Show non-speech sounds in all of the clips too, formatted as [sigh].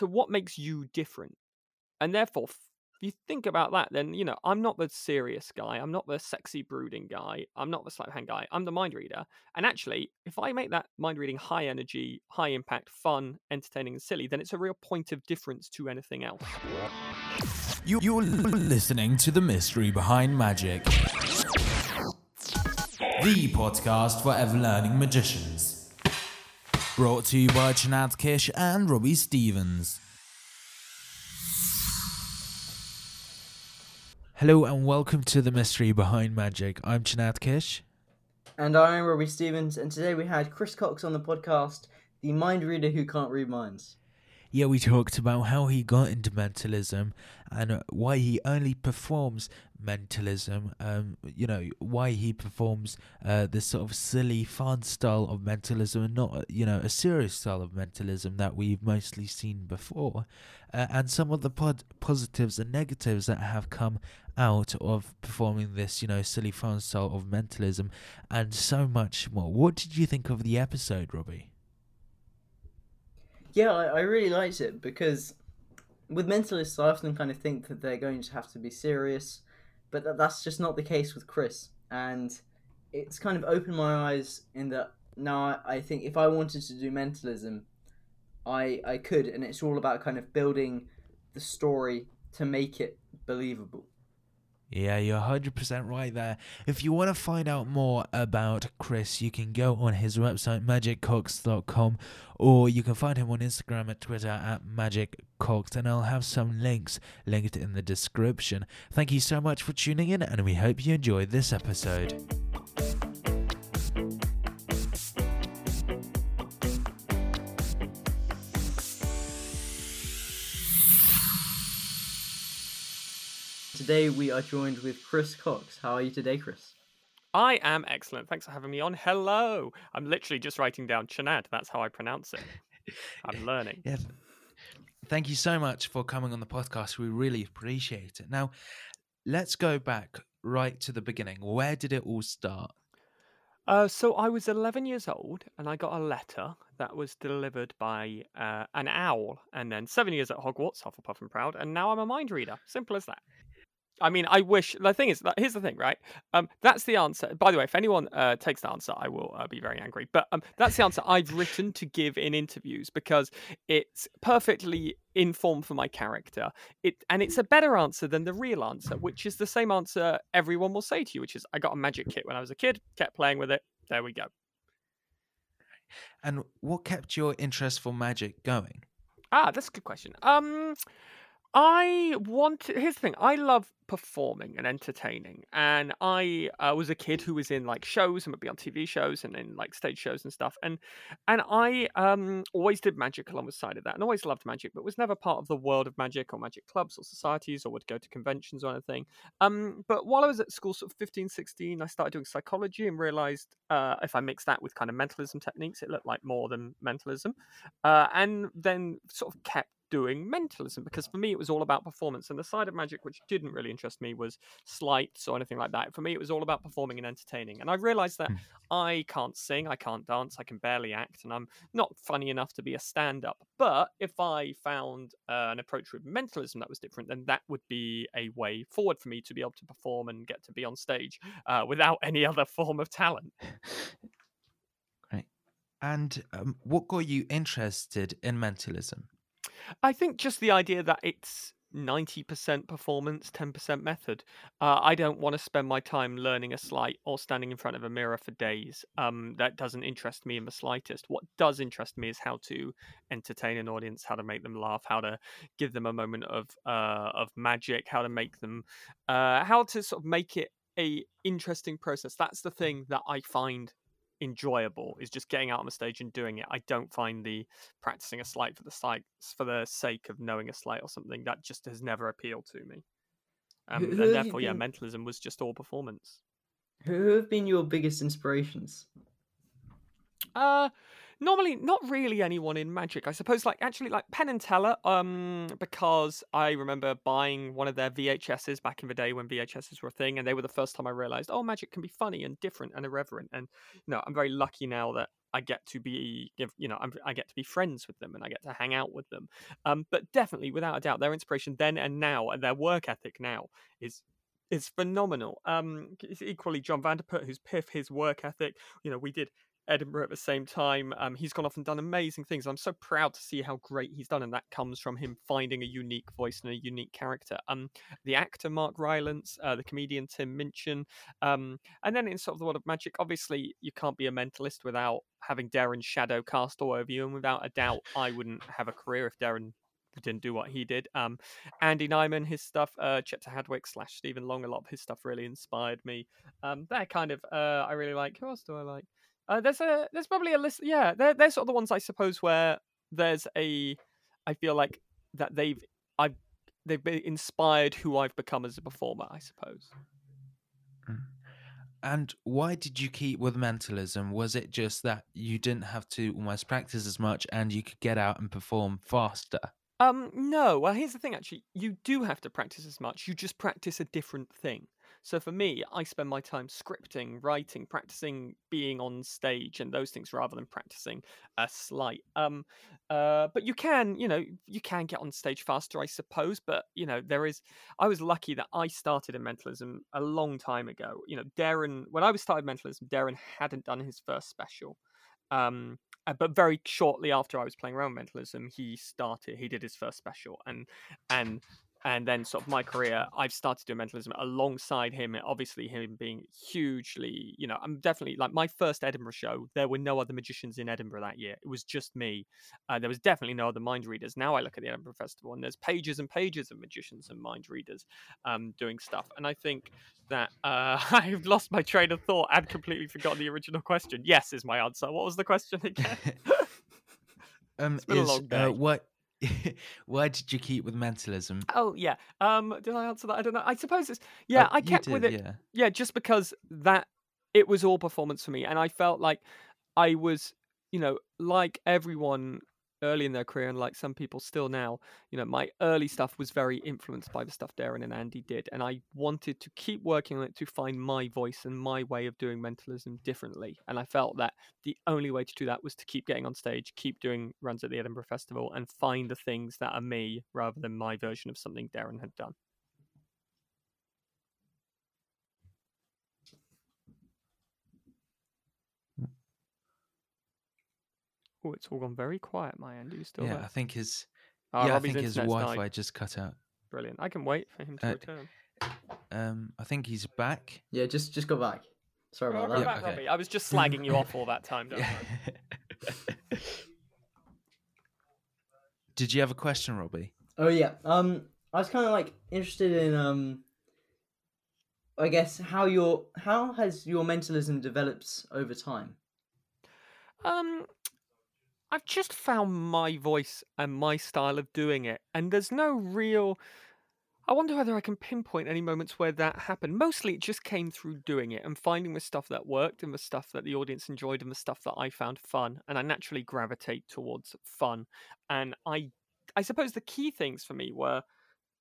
So what makes you different? And therefore, if you think about that, then you know I'm not the serious guy. I'm not the sexy brooding guy. I'm not the of hand guy. I'm the mind reader. And actually, if I make that mind reading high energy, high impact, fun, entertaining, and silly, then it's a real point of difference to anything else. You, you're listening to the mystery behind magic, the podcast for ever learning magicians. Brought to you by Csanád Kiss and Robbie Stevens. Hello and welcome to the mystery behind magic. I'm Csanád Kiss. And I'm Robbie Stevens, and today we had Chris Cox on the podcast, the mind reader who can't read minds. Yeah, we talked about how he got into mentalism and why he only performs mentalism. Um, you know, why he performs uh, this sort of silly, fun style of mentalism and not, you know, a serious style of mentalism that we've mostly seen before. Uh, and some of the pod- positives and negatives that have come out of performing this, you know, silly, fun style of mentalism and so much more. What did you think of the episode, Robbie? Yeah, I, I really liked it because with mentalists, I often kind of think that they're going to have to be serious, but that, that's just not the case with Chris. And it's kind of opened my eyes in that now I, think if I wanted to do mentalism, I I could, and it's all about kind of building the story to make it believable. Yeah, you're 100% right there. If you want to find out more about Chris, you can go on his website, magiccox.com, or you can find him on Instagram and Twitter at magiccox, and I'll have some links linked in the description. Thank you so much for tuning in, and we hope you enjoyed this episode. Today we are joined with Chris Cox. How are you today, Chris? I am excellent. Thanks for having me on. Hello. I'm literally just writing down Csanád. That's how I pronounce it. [laughs] I'm learning. Yeah. Thank you so much for coming on the podcast. We really appreciate it. Now, let's go back right to the beginning. Where did it all start? Uh, so I was 11 years old, and I got a letter that was delivered by uh, an owl, and then seven years at Hogwarts, Hufflepuff and proud, and now I'm a mind reader. Simple as that. I mean, I wish. The thing is, here's the thing, right? Um, that's the answer. By the way, if anyone uh, takes the answer, I will uh, be very angry. But um, that's the answer I've written to give in interviews because it's perfectly informed for my character. It and it's a better answer than the real answer, which is the same answer everyone will say to you, which is, "I got a magic kit when I was a kid, kept playing with it. There we go." And what kept your interest for magic going? Ah, that's a good question. Um, I want. Here's the thing. I love performing and entertaining, and I uh, was a kid who was in like shows and would be on TV shows and in like stage shows and stuff, and and I um always did magic along the side of that, and always loved magic, but was never part of the world of magic or magic clubs or societies or would go to conventions or anything. Um, but while I was at school, sort of 15, 16, I started doing psychology and realized uh, if I mixed that with kind of mentalism techniques, it looked like more than mentalism, uh, and then sort of kept doing mentalism because for me it was all about performance and the side of magic which didn't really interest me was sleights or anything like that for me it was all about performing and entertaining and i realized that mm. i can't sing i can't dance i can barely act and i'm not funny enough to be a stand-up but if i found uh, an approach with mentalism that was different then that would be a way forward for me to be able to perform and get to be on stage uh, without [laughs] any other form of talent [laughs] Great. And um, what got you interested in mentalism? I think just the idea that it's 90% performance, 10% method. Uh, I don't want to spend my time learning a sleight or standing in front of a mirror for days. Um, that doesn't interest me in the slightest. What does interest me is how to entertain an audience, how to make them laugh, how to give them a moment of uh, of magic, how to make them, uh, how to sort of make it a interesting process. That's the thing that I find enjoyable is just getting out on the stage and doing it. I don't find the practicing a sleight for the sleight for the sake of knowing a sleight or something that just has never appealed to me. Um, who, who and therefore, yeah, mentalism was just all performance. Who have been your biggest inspirations? Uh, normally not really anyone in magic i suppose like actually like penn and teller um because i remember buying one of their vhs's back in the day when vhs's were a thing and they were the first time i realized oh magic can be funny and different and irreverent and you know i'm very lucky now that I get to be, you know, I'm, i get to be friends with them and I get to hang out with them. Um, but definitely, without a doubt, their inspiration then and now, and their work ethic now is is phenomenal. Um, it's equally John van der Put, who's Piff, his work ethic. You know, we did Edinburgh at the same time. Um, he's gone off and done amazing things. I'm so proud to see how great he's done, and that comes from him finding a unique voice and a unique character. Um, the actor Mark Rylance, uh, the comedian Tim Minchin, um, and then in sort of the world of magic, obviously you can't be a mentalist without having Darren shadow cast all over you, and without a doubt, I wouldn't have a career if Darren didn't do what he did. Um, Andy Nyman, his stuff, uh, Chepter Hadwick slash Stephen Long, a lot of his stuff really inspired me. Um, they're kind of uh, I really like. Who else do I like? Uh, there's a there's probably a list. Yeah, they're they're sort of the ones I suppose where there's a I feel like that they've I've they've been inspired who I've become as a performer. I suppose. Mm. And why did you keep with mentalism? Was it just that you didn't have to almost practice as much and you could get out and perform faster? Um, no. Well, here's the thing. Actually, you do have to practice as much. You just practice a different thing. So for me, I spend my time scripting, writing, practicing being on stage and those things rather than practicing a slight. Um, uh, but you can, you know, you can get on stage faster, I suppose. But you know, there is. I was lucky that I started in mentalism a long time ago. You know, Darren, when I was started mentalism, Darren hadn't done his first special. Um, uh, but very shortly after I was playing around mentalism, he started. He did his first special, and and and then sort of my career i've started doing mentalism alongside him obviously him being hugely you know i'm definitely like my first edinburgh show there were no other magicians in edinburgh that year. It was just me uh, there was definitely no other mind readers. Now i look at the edinburgh festival and there's pages and pages of magicians and mind readers um, doing stuff and i think that uh, [laughs] i've lost my train of thought and completely forgotten the original question. Yes is my answer. What was the question again? [laughs] Um, [laughs] is, uh, what [laughs] Why did you keep with mentalism? Oh yeah. Um, did I answer that? I don't know. I suppose it's yeah. Oh, I kept did, with it. Yeah. yeah, just because that it was all performance for me, and I felt like I was, you know, like everyone early in their career, and like some people still now, you know, my early stuff was very influenced by the stuff Darren and Andy did, and I wanted to keep working on it to find my voice and my way of doing mentalism differently. And I felt that the only way to do that was to keep getting on stage, keep doing runs at the Edinburgh Festival, and find the things that are me rather than my version of something Darren had done. Oh, it's all gone very quiet, my end. Are you still yeah, there? I think his oh, yeah, Robbie's I think his Wi-Fi died. just cut out. Brilliant. I can wait for him to uh, return. Um, I think he's back. Yeah, just just go back. Sorry about oh, that. Back, okay. Robbie. I was just slagging you off all that time. [laughs] Don't [laughs] Did you have a question, Robbie? Oh yeah. Um, I was kind of like interested in um, I guess how your how has your mentalism developed over time? Um, I've just found my voice and my style of doing it, and there's no real. I wonder whether I can pinpoint any moments where that happened. Mostly it just came through doing it and finding the stuff that worked and the stuff that the audience enjoyed and the stuff that I found fun. And I naturally gravitate towards fun. And I I suppose the key things for me were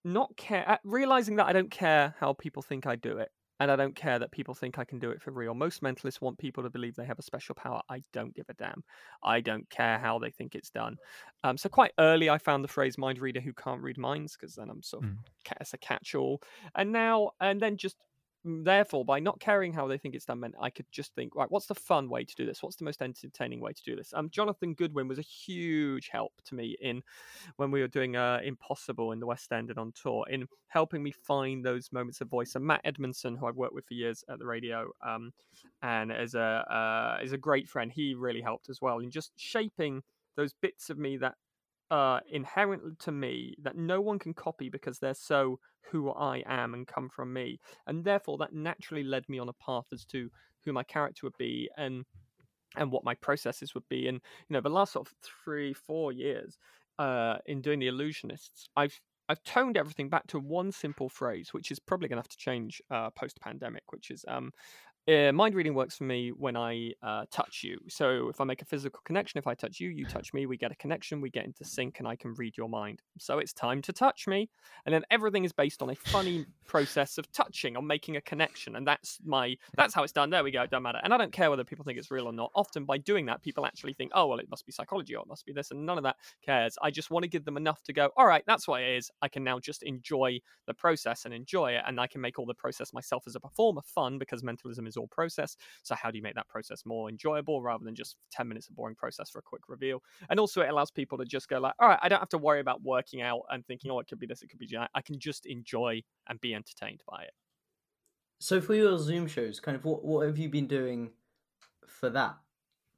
not care uh, realizing that I don't care how people think I do it and I don't care that people think I can do it for real. Most mentalists want people to believe they have a special power. I don't give a damn. I don't care how they think it's done. Um, so quite early, I found the phrase "mind reader who can't read minds" because then I'm sort of mm. as a catch-all. And now, and then just therefore, by not caring how they think it's done, meant I could just think, right, what's the fun way to do this? What's the most entertaining way to do this? Um, Jonathan Goodwin was a huge help to me in when we were doing uh, Impossible in the West End and on tour in helping me find those moments of voice. And Matt Edmondson, who I've worked with for years at the radio, um, and as a uh, is a great friend, he really helped as well in just shaping those bits of me that uh, inherent to me that no one can copy because they're so who I am and come from me. And therefore, that naturally led me on a path as to who my character would be and and what my processes would be. And you know, the last sort of three, four years uh, in doing the illusionists, I've I've toned everything back to one simple phrase, which is probably going to have to change uh, post pandemic, which is um, uh, mind reading works for me when I uh, touch you. So if I make a physical connection, if I touch you, you touch me, we get a connection, we get into sync, and I can read your mind. So it's time to touch me, and then everything is based on a funny process of touching or making a connection, and that's my that's how it's done. There we go. It doesn't matter, and I don't care whether people think it's real or not. Often by doing that, people actually think, oh well, it must be psychology or it must be this, and none of that cares. I just want to give them enough to go, all right, that's what it is. I can now just enjoy the process and enjoy it, and I can make all the process myself as a performer fun because mentalism is process. So how do you make that process more enjoyable rather than just 10 minutes of boring process for a quick reveal? And also it allows people to just go like, all right, I don't have to worry about working out and thinking, oh, it could be this, it could be that. I can just enjoy and be entertained by it. So for your Zoom shows, kind of what, what have you been doing for that?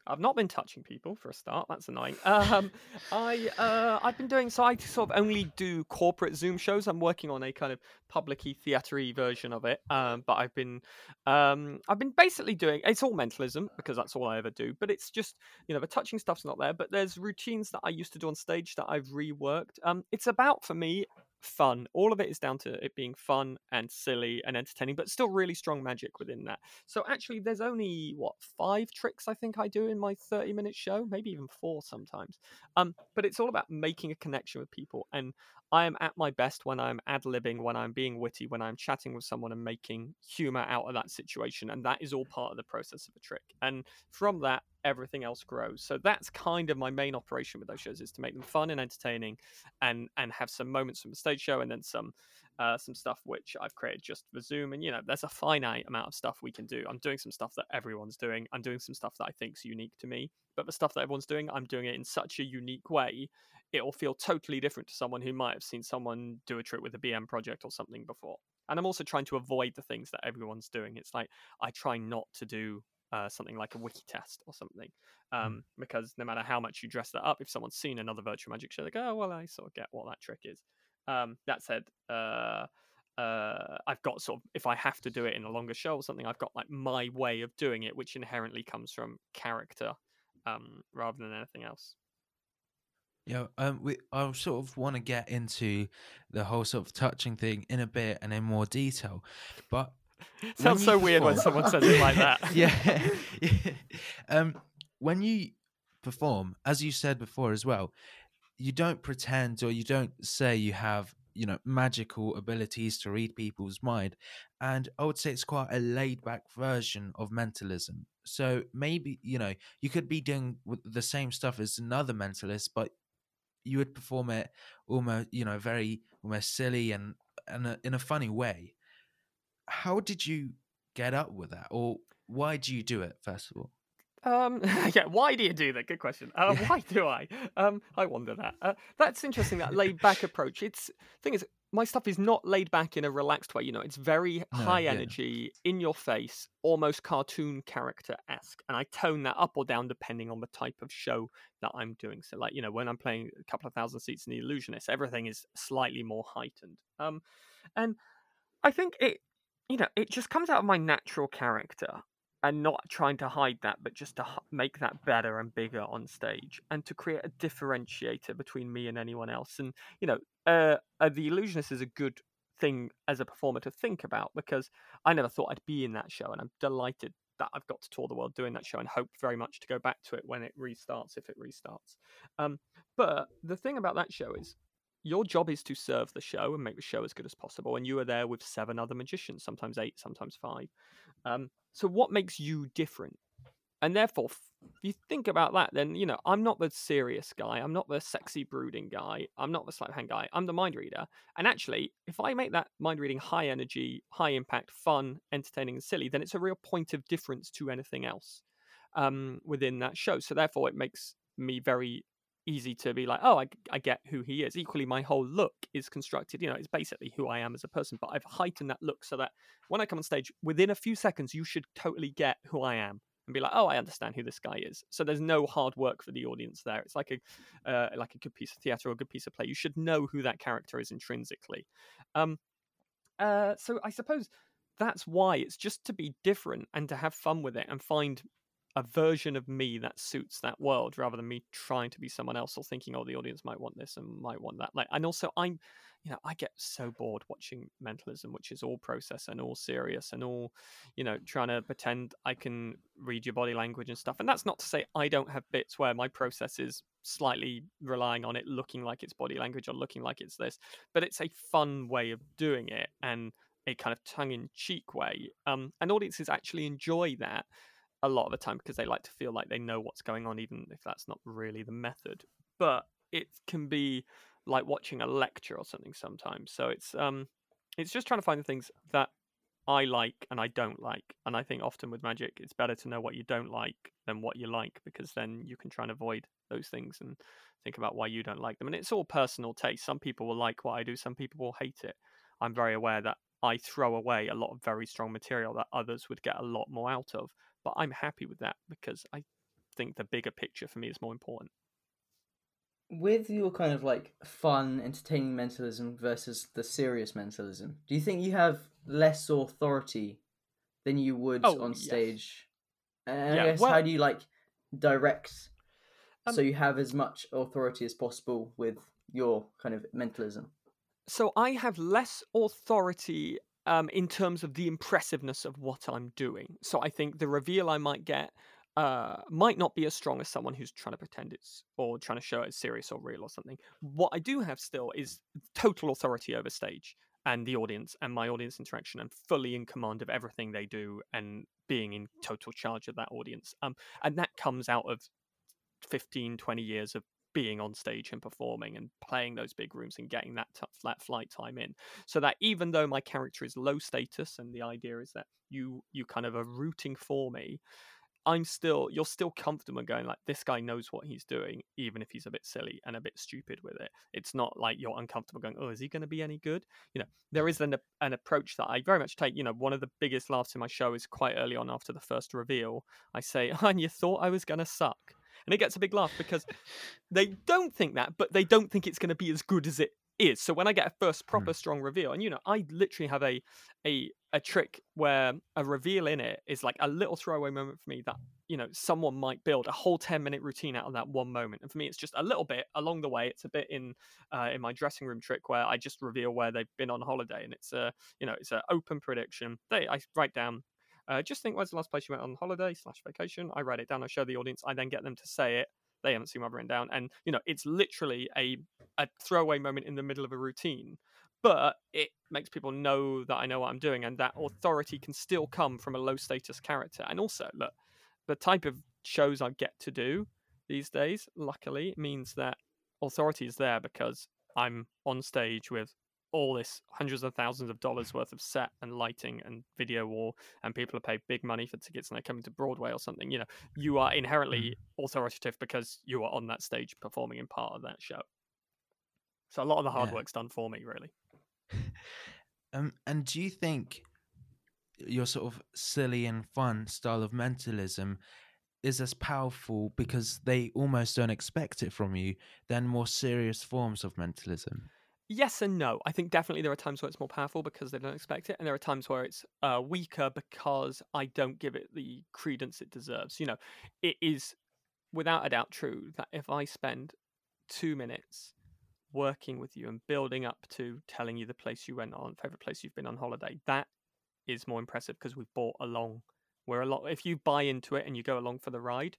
I've not been touching people for a start. That's annoying. Um, I uh, I've been doing so. I sort of only do corporate Zoom shows. I'm working on a kind of publicy theatery version of it. Um, but I've been um, I've been basically doing. It's all mentalism because that's all I ever do. But it's just you know the touching stuff's not there. But there's routines that I used to do on stage that I've reworked. Um, it's about for me fun. All of it is down to it being fun and silly and entertaining, but still really strong magic within that. So actually, there's only what five tricks I think I do in my 30 minute show, maybe even four sometimes. Um, but it's all about making a connection with people, and I am at my best when I'm ad libbing, when I'm being witty, when I'm chatting with someone and making humor out of that situation. And that is all part of the process of a trick. And from that, everything else grows. So that's kind of my main operation with those shows is to make them fun and entertaining and and have some moments from the stage show and then some uh, some stuff which I've created just for Zoom. And you know, there's a finite amount of stuff we can do. I'm doing some stuff that everyone's doing. I'm doing some stuff that I think's unique to me. But the stuff that everyone's doing, I'm doing it in such a unique way it will feel totally different to someone who might have seen someone do a trick with a BM project or something before. And I'm also trying to avoid the things that everyone's doing. It's like I try not to do uh, something like a wiki test or something, mm. um, mm. because no matter how much you dress that up, if someone's seen another virtual magic show, they go, "Oh, well, I sort of get what that trick is." Um, that said, uh, uh, I've got sort of if I have to do it in a longer show or something, I've got like my way of doing it, which inherently comes from character um, rather than anything else. Yeah, um, we I sort of want to get into the whole sort of touching thing in a bit and in more detail, but [laughs] sounds so weird when someone says it like that. [laughs] yeah, yeah. [laughs] Um, when you perform, as you said before as well, you don't pretend or you don't say you have you know magical abilities to read people's mind and i would say it's quite a laid back version of mentalism so maybe you know you could be doing the same stuff as another mentalist but you would perform it almost you know very almost silly and and a, in a funny way how did you get up with that or why do you do it first of all um, [laughs] yeah, why do you do that? Good question. Uh, yeah. Why do I? Um, I wonder that. Uh, that's interesting. That laid back [laughs] approach. It's thing is, my stuff is not laid back in a relaxed way. You know, it's very no, high yeah. energy, in your face, almost cartoon character esque, and I tone that up or down depending on the type of show that I'm doing. So, like you know, when I'm playing a couple of thousand seats in the Illusionist, everything is slightly more heightened. Um, and I think it, you know, it just comes out of my natural character and not trying to hide that, but just to make that better and bigger on stage, and to create a differentiator between me and anyone else. And you know, uh, uh, the illusionist is a good thing as a performer to think about because I never thought I'd be in that show, and I'm delighted that I've got to tour the world doing that show, and hope very much to go back to it when it restarts, if it restarts. Um, but the thing about that show is your job is to serve the show and make the show as good as possible. And you are there with seven other magicians, sometimes eight, sometimes five. Um, so what makes you different? And therefore, if you think about that, then you know I'm not the serious guy. I'm not the sexy brooding guy. I'm not the slap hand guy. I'm the mind reader. And actually, if I make that mind reading high energy, high impact, fun, entertaining, and silly, then it's a real point of difference to anything else um, within that show. So therefore, it makes me very easy to be like, oh, I, I get who he is. Equally, my whole look is constructed. You know, it's basically who I am as a person, but I've heightened that look so that when I come on stage, within a few seconds, you should totally get who I am and be like, oh, I understand who this guy is. So there's no hard work for the audience there. It's like a uh, like a good piece of theatre or a good piece of play. You should know who that character is intrinsically. Um, uh, so I suppose that's why it's just to be different and to have fun with it and find a version of me that suits that world rather than me trying to be someone else or thinking oh the audience might want this and might want that. Like and also i'm you know i get so bored watching mentalism which is all process and all serious and all you know trying to pretend i can read your body language and stuff. And that's not to say i don't have bits where my process is slightly relying on it looking like it's body language or looking like it's this but it's a fun way of doing it and a kind of tongue-in-cheek way. Um, and audiences actually enjoy that a lot of the time because they like to feel like they know what's going on, even if that's not really the method. But it can be like watching a lecture or something sometimes. So it's um, it's just trying to find the things that I like and I don't like. And I think often with magic, it's better to know what you don't like than what you like because then you can try and avoid those things and think about why you don't like them. And it's all personal taste. Some people will like what I do, some people will hate it. I'm very aware that I throw away a lot of very strong material that others would get a lot more out of. But I'm happy with that because I think the bigger picture for me is more important. With your kind of like fun, entertaining mentalism versus the serious mentalism, do you think you have less authority than you would Oh, on yes. stage? And Yeah, I guess well- how do you like direct Um, so you have as much authority as possible with your kind of mentalism? So I have less authority um, in terms of the impressiveness of what I'm doing. So I think the reveal I might get uh, might not be as strong as someone who's trying to pretend it's or trying to show it's serious or real or something. What I do have still is total authority over stage and the audience and my audience interaction and fully in command of everything they do and being in total charge of that audience. Um, and that comes out of 15, 20 years of being on stage and performing and playing those big rooms and getting that t- that flight time in. So that even though my character is low status and the idea is that you you kind of are rooting for me i'm still you're still comfortable going like this guy knows what he's doing even if he's a bit silly and a bit stupid with it. It's not like you're uncomfortable going oh is he going to be any good? You know there is an an approach that i very much take you know one of the biggest laughs in my show is quite early on after the first reveal. I say [laughs] and you thought i was going to suck and it gets a big laugh because they don't think that, but they don't think it's going to be as good as it is. So when I get a first proper strong reveal, and you know, I literally have a a a trick where a reveal in it is like a little throwaway moment for me that you know someone might build a whole 10 minute routine out of that one moment. And for me it's just a little bit along the way. It's a bit in uh, in my dressing room trick where i just reveal where they've been on holiday and it's a you know it's an open prediction. They i write down uh, just think where's the last place you went on holiday slash vacation i write it down i show the audience i then get them to say it they haven't seen what I've written down, and you know it's literally a a throwaway moment in the middle of a routine, but it makes people know that I know what I'm doing, and that authority can still come from a low status character. And also, look, the type of shows I get to do these days, luckily, means that authority is there because I'm on stage with all this hundreds of thousands of dollars [laughs] worth of set and lighting and video wall and people are paid big money for tickets and they're coming to broadway or something you know you are inherently authoritative because you are on that stage performing in part of that show so a lot of the hard Yeah. work's done for me really [laughs] Um, and do you think your sort of silly and fun style of mentalism is as powerful because they almost don't expect it from you than more serious forms of mentalism? Yes and no. I think definitely there are times where it's more powerful because they don't expect it and there are times where it's uh, weaker because i don't give it the credence it deserves. You know it is without a doubt true that if i spend two minutes working with you and building up to telling you the place you went on favorite place you've been on holiday that is more impressive because we've bought along. We're a lot if you buy into it and you go along for the ride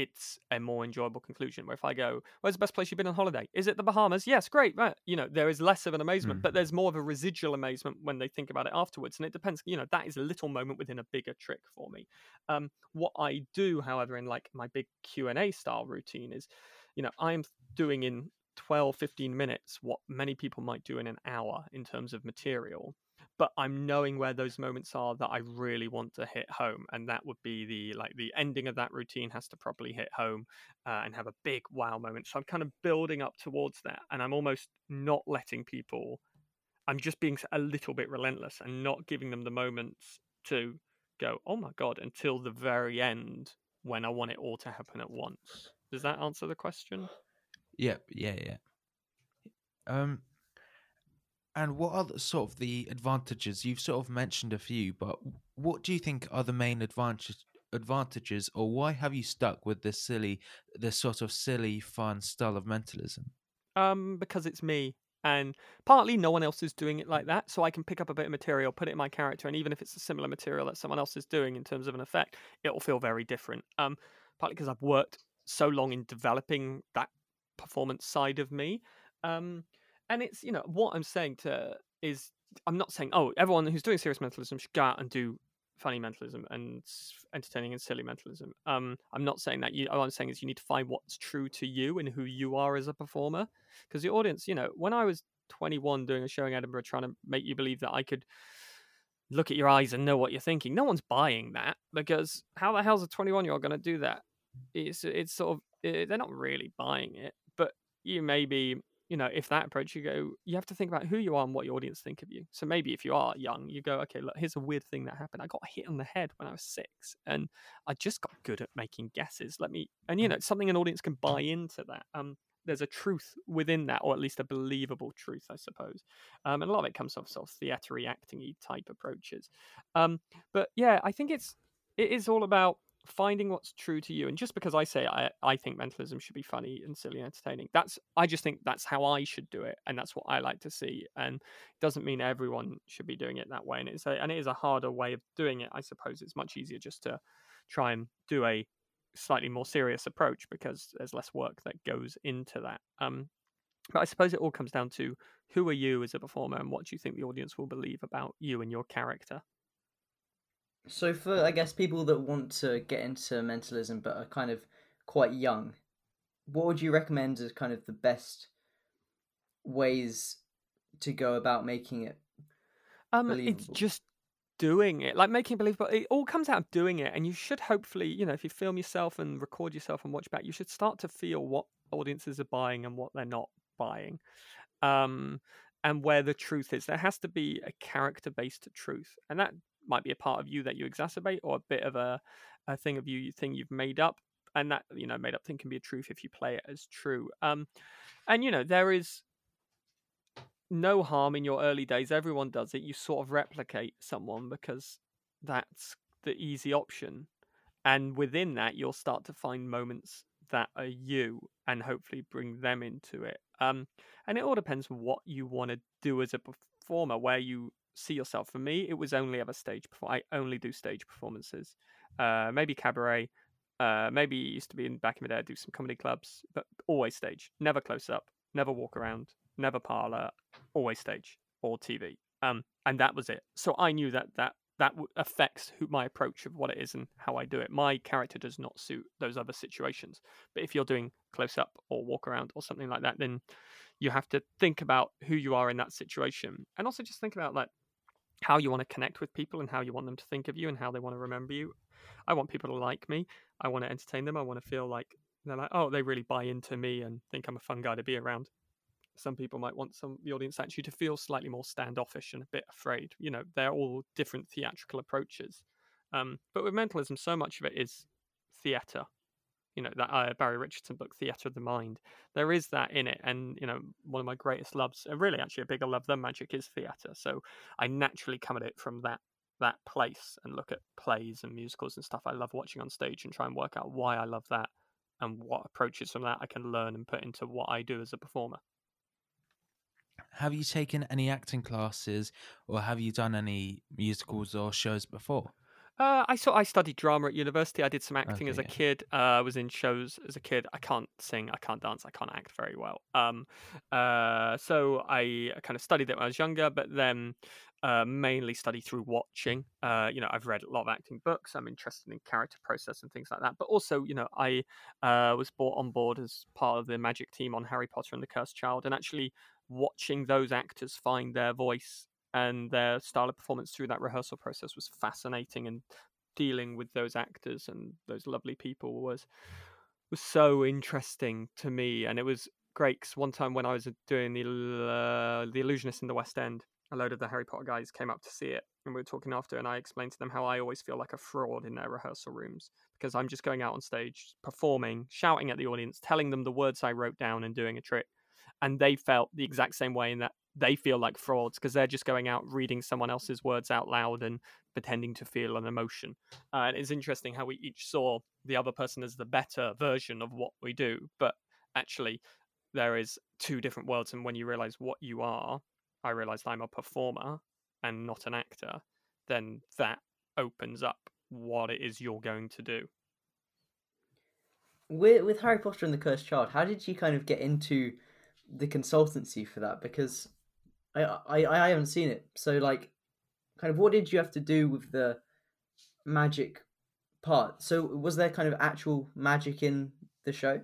it's a more enjoyable conclusion. Where if I go, where's the best place you've been on holiday? Is it the Bahamas? Yes, great. Right. You know, there is less of an amazement, Mm. but there's more of a residual amazement when they think about it afterwards. And it depends, you know, that is a little moment within a bigger trick for me. Um, what I do, however, in like my big Q&A style routine is, you know, I'm doing in 12, 15 minutes what many people might do in an hour in terms of material but I'm knowing where those moments are that I really want to hit home, and that would be the like the ending of that routine has to properly hit home uh, and have a big wow moment. So I'm kind of building up towards that, and I'm almost not letting people. I'm just being a little bit relentless and not giving them the moments to go, oh my god, until the very end when I want it all to happen at once. Does that answer the question? Yep, yeah, yeah. Um, and what are the, sort of the advantages? You've sort of mentioned a few, but what do you think are the main advantages advantages, or why have you stuck with this silly, this sort of silly, fun style of mentalism? Um, because it's me, and partly no one else is doing it like that, so I can pick up a bit of material, put it in my character, and even if it's a similar material that someone else is doing in terms of an effect, it'll feel very different. Um, partly because I've worked so long in developing that performance side of me. Um, and it's you know what I'm saying to is I'm not saying oh everyone who's doing serious mentalism should go out and do funny mentalism and entertaining and silly mentalism. Um, I'm not saying that. You, all I'm saying is you need to find what's true to you and who you are as a performer. Because the audience, you know, when I was 21 doing a show in Edinburgh, trying to make you believe that I could look at your eyes and know what you're thinking, no one's buying that because how the hell's a 21 year old going to do that? It's it's sort of eh, they're not really buying it, but you maybe you know, if that approach, you go, you have to think about who you are and what your audience think of you. So maybe if you are young, you go, okay, look, here's a weird thing that happened. I got hit on the head when I was six, and I just got good at making guesses. Let me, and you know, something an audience can buy into that. Um, there's a truth within that, or at least a believable truth, I suppose. Um, and a lot of it comes off sort of theatery, acting type approaches. Um, but yeah, I think it's it is all about finding what's true to you and just because i say i i think mentalism should be funny and silly and entertaining that's i just think that's how i should do it and that's what i like to see and it doesn't mean everyone should be doing it that way and it's a, and it is a harder way of doing it i suppose. It's much easier just to try and do a slightly more serious approach because there's less work that goes into that um but i suppose it all comes down to who are you as a performer and what do you think the audience will believe about you and your character so for I guess people that want to get into mentalism but are kind of quite young, what would you recommend as kind of the best ways to go about making it? Um, believable? it's just doing it, like making believable. It all comes out of doing it, and you should hopefully, you know, if you film yourself and record yourself and watch back, you should start to feel what audiences are buying and what they're not buying. Um, and where the truth is. There has to be a character based truth, and that might be a part of you that you exacerbate or a bit of a, a thing of you thing you've made up and that you know made up thing can be a truth if you play it as true. Um and you know there is no harm in your early days everyone does it you sort of replicate someone because that's the easy option and within that you'll start to find moments that are you and hopefully bring them into it. Um and it all depends what you want to do as a performer where you see yourself. For me, it was only ever stage. Before I only do stage performances. Uh, maybe cabaret. Uh, maybe used to be in back in the day. I do some comedy clubs, but always stage. Never close up. Never walk around. Never parlor. Always stage or TV. Um, and that was it. So I knew that that that affects who, my approach of what it is and how I do it. My character does not suit those other situations. But if you're doing close up or walk around or something like that, then you have to think about who you are in that situation, and also just think about like how you want to connect with people and how you want them to think of you and how they want to remember you. I want people to like me. I want to entertain them. I want to feel like they're like, oh, they really buy into me and think I'm a fun guy to be around. Some people might want some the audience actually to feel slightly more standoffish and a bit afraid. You know, they're all different theatrical approaches. Um, but with mentalism, so much of it is theatre you know that uh, Barrie Richardson book, Theatre of the Mind. There is that in it, and you know one of my greatest loves, and really actually a bigger love than magic is theatre. So I naturally come at it from that that place and look at plays and musicals and stuff I love watching on stage and try and work out why I love that and what approaches from that I can learn and put into what I do as a performer. Have you taken any acting classes or have you done any musicals or shows before? Uh, I saw. I studied drama at university. I did some acting as a Okay. kid. Uh, I was in shows as a kid. I can't sing. I can't dance. I can't act very well. Um, uh, so I kind of studied it when I was younger, but then uh, mainly study through watching. Uh, you know, I've read a lot of acting books. I'm interested in character process and things like that. But also, you know, I uh, was brought on board as part of the magic team on Harry Potter and the Cursed Child, and actually watching those actors find their voice and their style of performance through that rehearsal process was fascinating and dealing with those actors and those lovely people was was so interesting to me and it was great because one time when i was doing the uh, the illusionist in the west end a load of the harry potter guys came up to see it and we were talking after and i explained to them how i always feel like a fraud in their rehearsal rooms because i'm just going out on stage performing shouting at the audience telling them the words i wrote down and doing a trick and they felt the exact same way in that they feel like frauds because they're just going out reading someone else's words out loud and pretending to feel an emotion. Uh, and it's interesting how we each saw the other person as the better version of what we do, but actually there is two different worlds. And when you realize what you are, I realized I'm a performer and not an actor. Then that opens up what it is you're going to do. With with Harry Potter and the Cursed Child, how did you kind of get into the consultancy for that? Because I I I haven't seen it, so like, kind of what did you have to do with the magic part? So was there kind of actual magic in the show?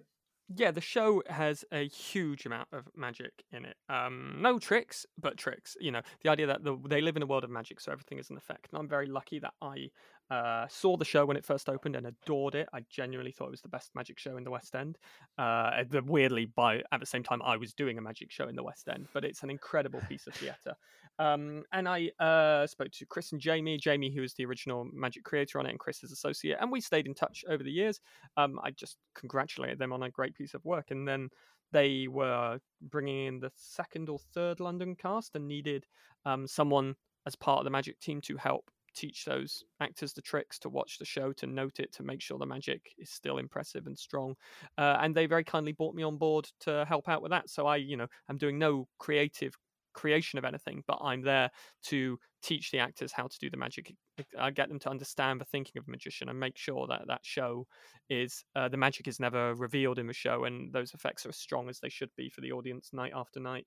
yeah, the show has a huge amount of magic in it. Um, no tricks, but tricks. You know, the idea that the, they live in a world of magic, so everything is an effect. And I'm very lucky that I uh, saw the show when it first opened and adored it. I genuinely thought it was the best magic show in the West End. Uh, weirdly, by at the same time, I was doing a magic show in the West End, but it's an incredible piece of theatre. Um, and I uh, spoke to Chris and Jamie, Jamie, who was the original magic creator on it, and Chris, Chris's associate, and we stayed in touch over the years. Um, I just congratulated them on a great piece of work, and then they were bringing in the second or third London cast and needed um, someone as part of the magic team to help teach those actors the tricks, to watch the show, to note it, to make sure the magic is still impressive and strong. Uh, and they very kindly brought me on board to help out with that. So I, you know, I'm doing no creative creation of anything, but I'm there to teach the actors how to do the magic. I get them to understand the thinking of a magician and make sure that that show is uh, the magic is never revealed in the show, and those effects are as strong as they should be for the audience night after night,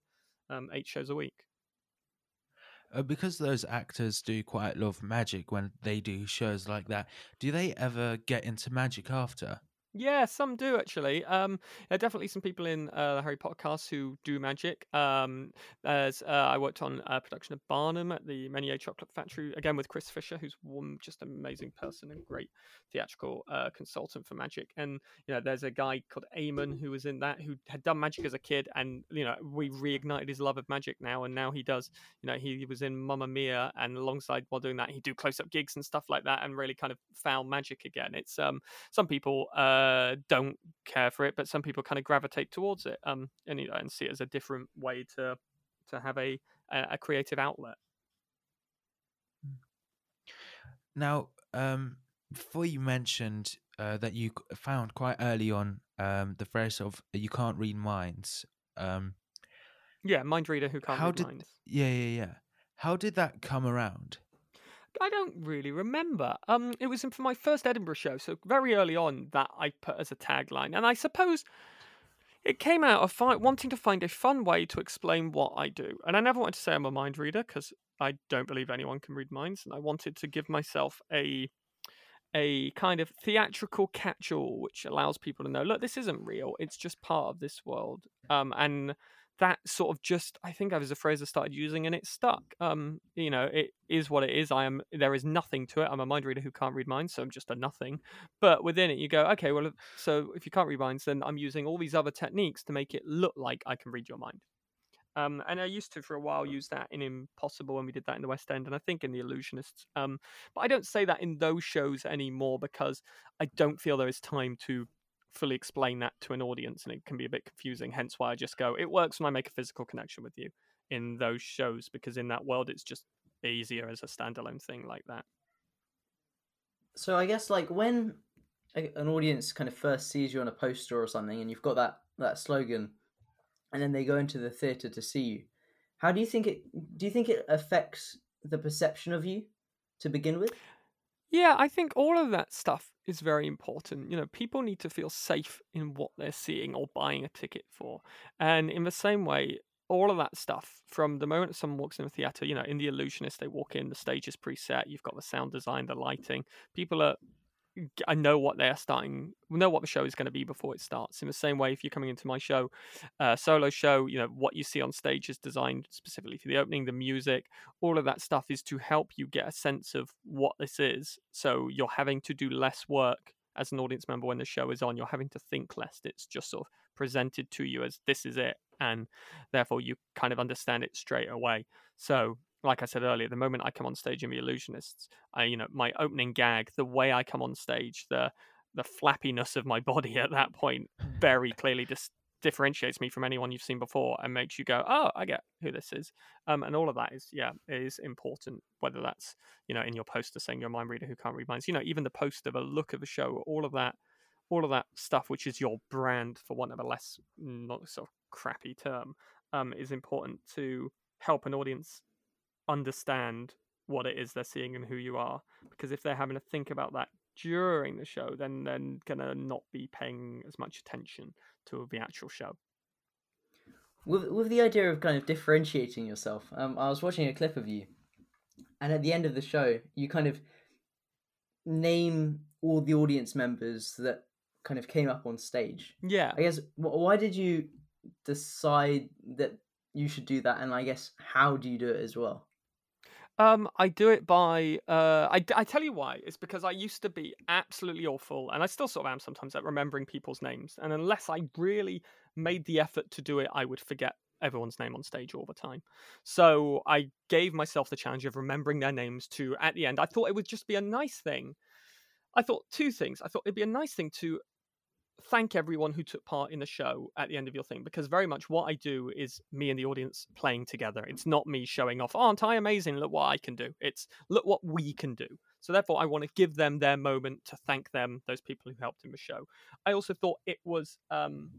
um, eight shows a week uh, because those actors do quite love magic when they do shows like that, do they ever get into magic after? Yeah, some do actually. Um, there are definitely some people in uh, the Harry Potter cast who do magic. Um, there's uh, I worked on a production of Barnum at the Menier Chocolate Factory again with Chris Fisher, who's one just an amazing person and great theatrical uh, consultant for magic. And you know, there's a guy called Eamon who was in that who had done magic as a kid, and you know, we reignited his love of magic now, and now he does. You know, he, was in Mamma Mia, and alongside while doing that, he do close up gigs and stuff like that, and really kind of found magic again. It's um some people. Uh, uh, don't care for it, but some people kind of gravitate towards it, um, and you know, and see it as a different way to to have a a, creative outlet. Now, um, before you mentioned uh, that you found quite early on um, the phrase of "you can't read minds." Um, yeah, mind reader who can't how read did, minds. Yeah, yeah, yeah. How did that come around? I don't really remember. Um, it was for my first Edinburgh show, so very early on that I put as a tagline, and I suppose it came out of fi- wanting to find a fun way to explain what I do. And I never wanted to say I'm a mind reader because I don't believe anyone can read minds, and I wanted to give myself a a kind of theatrical catch-all which allows people to know look this isn't real it's just part of this world um and that sort of just I think I was a phrase I started using and it stuck. Um, you know, it is what it is. I am there is nothing to it. I'm a mind reader who can't read minds, so I'm just a nothing. But within it, you go, okay, well, so if you can't read minds, then I'm using all these other techniques to make it look like I can read your mind. Um, and I used to for a while use that in Impossible when we did that in the West End, and I think in The Illusionists. Um, but I don't say that in those shows anymore because I don't feel there is time to fully explain that to an audience and it can be a bit confusing hence why i just go it works when i make a physical connection with you in those shows because in that world it's just easier as a standalone thing like that. So i guess like when an audience kind of first sees you on a poster or something and you've got that that slogan and then they go into the theater to see you how do you think it do you think it affects the perception of you to begin with yeah, I think all of that stuff is very important. You know, people need to feel safe in what they're seeing or buying a ticket for. And in the same way, all of that stuff from the moment someone walks in a theater, you know, in The Illusionist, they walk in, the stage is preset, you've got the sound design, the lighting. People are I know what they're starting, know what the show is going to be before it starts. In the same way, if you're coming into my show, uh, solo show, you know what you see on stage is designed specifically for the opening, the music, all of that stuff is to help you get a sense of what this is. So you're having to do less work as an audience member when the show is on. You're having to think less. It's just sort of presented to you as this is it, and therefore you kind of understand it straight away. So like I said earlier, the moment I come on stage in The Illusionists, I, you know, my opening gag, the way I come on stage, the the flappiness of my [laughs] body at that point very clearly just differentiates me from anyone you've seen before and makes you go, oh, I get who this is. Um, and all of that is, yeah, is important. Whether that's you know in your poster saying you're a mind reader who can't read minds, you know, even the poster, the look of the show, all of that, all of that stuff, which is your brand, for want of a less not sort of crappy term, um, is important to help an audience understand what it is they're seeing and who you are. Because if they're having to think about that during the show, then they're gonna not be paying as much attention to the actual show. With with the idea of kind of differentiating yourself, um, I was watching a clip of you, and at the end of the show, you kind of name all the audience members that kind of came up on stage. Yeah. I guess why did you decide that you should do that, and I guess how do you do it as well? Um, I do it by uh, I, I tell you why. It's because I used to be absolutely awful, and I still sort of am sometimes at remembering people's names. And unless I really made the effort to do it, I would forget everyone's name on stage all the time. So I gave myself the challenge of remembering their names to at the end. I thought it would just be a nice thing. I thought two things. I thought it'd be a nice thing to thank everyone who took part in the show at the end of your thing because very much what I do is me and the audience playing together. It's not me showing off, aren't I amazing? Look what I can do. It's look what we can do. So therefore, I want to give them their moment to thank them, those people who helped in the show. I also thought it was um,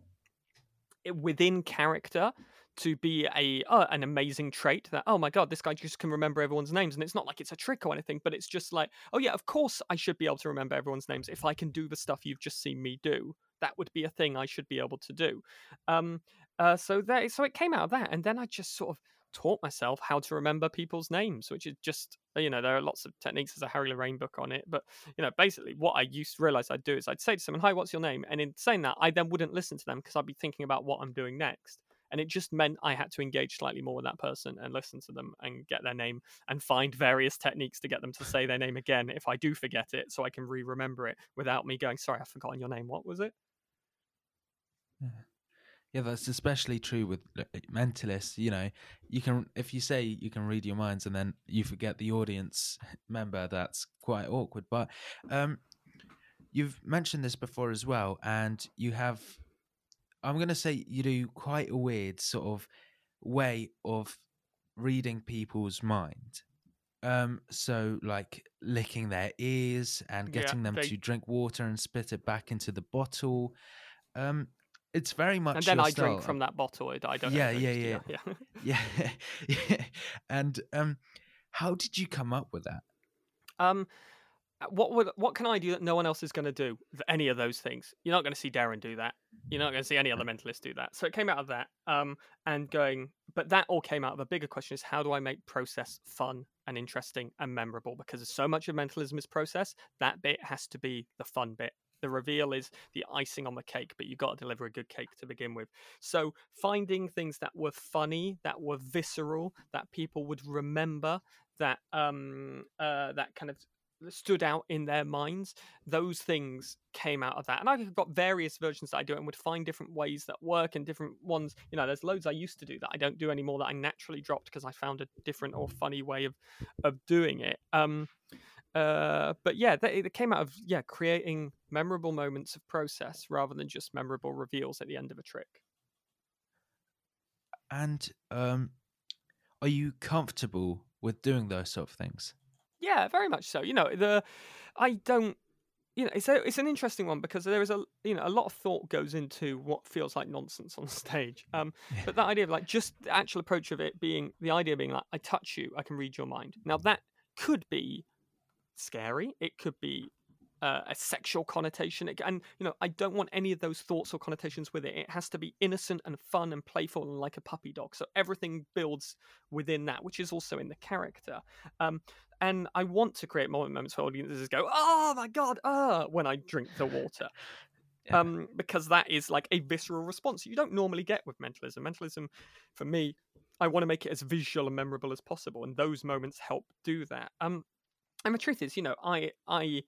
it, within character to be a uh, an amazing trait that oh my god this guy just can remember everyone's names and it's not like it's a trick or anything but it's just like oh yeah of course I should be able to remember everyone's names if I can do the stuff you've just seen me do that would be a thing I should be able to do. Um, uh, so there, so it came out of that, and then I just sort of taught myself how to remember people's names, which is just you know there are lots of techniques. There's a Harry Lorayne book on it, but you know basically what I used to realize I'd do is I'd say to someone, "Hi, what's your name?" And in saying that, I then wouldn't listen to them because I'd be thinking about what I'm doing next. And it just meant I had to engage slightly more with that person and listen to them and get their name and find various techniques to get them to say their name again if I do forget it, so I can re remember it without me going, Sorry, I've forgotten your name. What was it? Yeah. Yeah, that's especially true with mentalists. You know, you can if you say you can read your minds and then you forget the audience [laughs] member, that's quite awkward. But um, you've mentioned this before as well, and you have. I'm going to say you do quite a weird sort of way of reading people's mind. Um, so like licking their ears and getting yeah, them they... to drink water and spit it back into the bottle. Um, it's very much. And then I style. drink from that bottle. I don't. Yeah, yeah, yeah, yeah, [laughs] yeah, yeah. And um, how did you come up with that? Um, what would what can I do that no one else is going to do? Any of those things? You're not going to see Darren do that. You're not going to see any other mentalist do that. So it came out of that. Um, and going, but that all came out of a bigger question: is how do I make process fun and interesting and memorable? Because so much of mentalism is process. That bit has to be the fun bit the reveal is the icing on the cake, but you got to deliver a good cake to begin with. So finding things that were funny, that were visceral, that people would remember, that um uh that kind of stood out in their minds those things came out of that. And i've got various versions that i do and would find different ways that work and different ones. You know there's loads i used to do that i don't do anymore that i naturally dropped because i found a different or funny way of of doing it. Um uh, but yeah, they, it came out of yeah creating memorable moments of process rather than just memorable reveals at the end of a trick. And um, are you comfortable with doing those sort of things? Yeah, very much so. You know, the I don't. You know, it's a, it's an interesting one because there is a you know a lot of thought goes into what feels like nonsense on [laughs] stage. Um, yeah. [laughs] but that idea of like just the actual approach of it being the idea being like I touch you, I can read your mind. Now that could be scary. It could be uh, a sexual connotation. It, and, you know, I don't want any of those thoughts or connotations with it. It has to be innocent and fun and playful and like a puppy dog. So everything builds within that, which is also in the character. Um, and I want to create more moments for audiences go, oh my God, ah, when I drink the water. [laughs] Yeah. Um, because that is like a visceral response you don't normally get with mentalism. Mentalism, for me, I want to make it as visual and memorable as possible, and those moments help do that. Um, and the truth is, you know, I I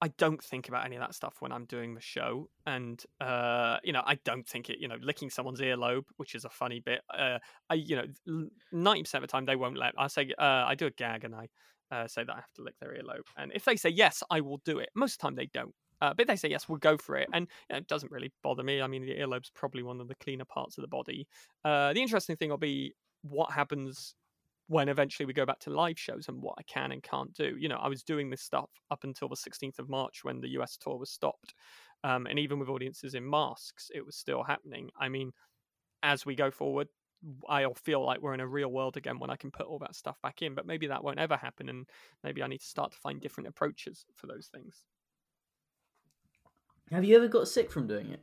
I don't think about any of that stuff when I'm doing the show, and uh, you know, I don't think it. You know, licking someone's earlobe, which is a funny bit. Uh, I, you know, ninety percent of the time they won't let. I say, uh, I do a gag and I uh, say that I have to lick their earlobe, and if they say yes, I will do it. Most of the time they don't. Uh, but they say yes, we'll go for it, and you know, it doesn't really bother me. I mean, the earlobe's probably one of the cleaner parts of the body. Uh, the interesting thing will be what happens when eventually we go back to live shows and what I can and can't do. You know, I was doing this stuff up until the 16th of March when the US tour was stopped. Um, and even with audiences in masks, it was still happening. I mean, as we go forward, I'll feel like we're in a real world again when I can put all that stuff back in. But maybe that won't ever happen, and maybe I need to start to find different approaches for those things. Have you ever got sick from doing it?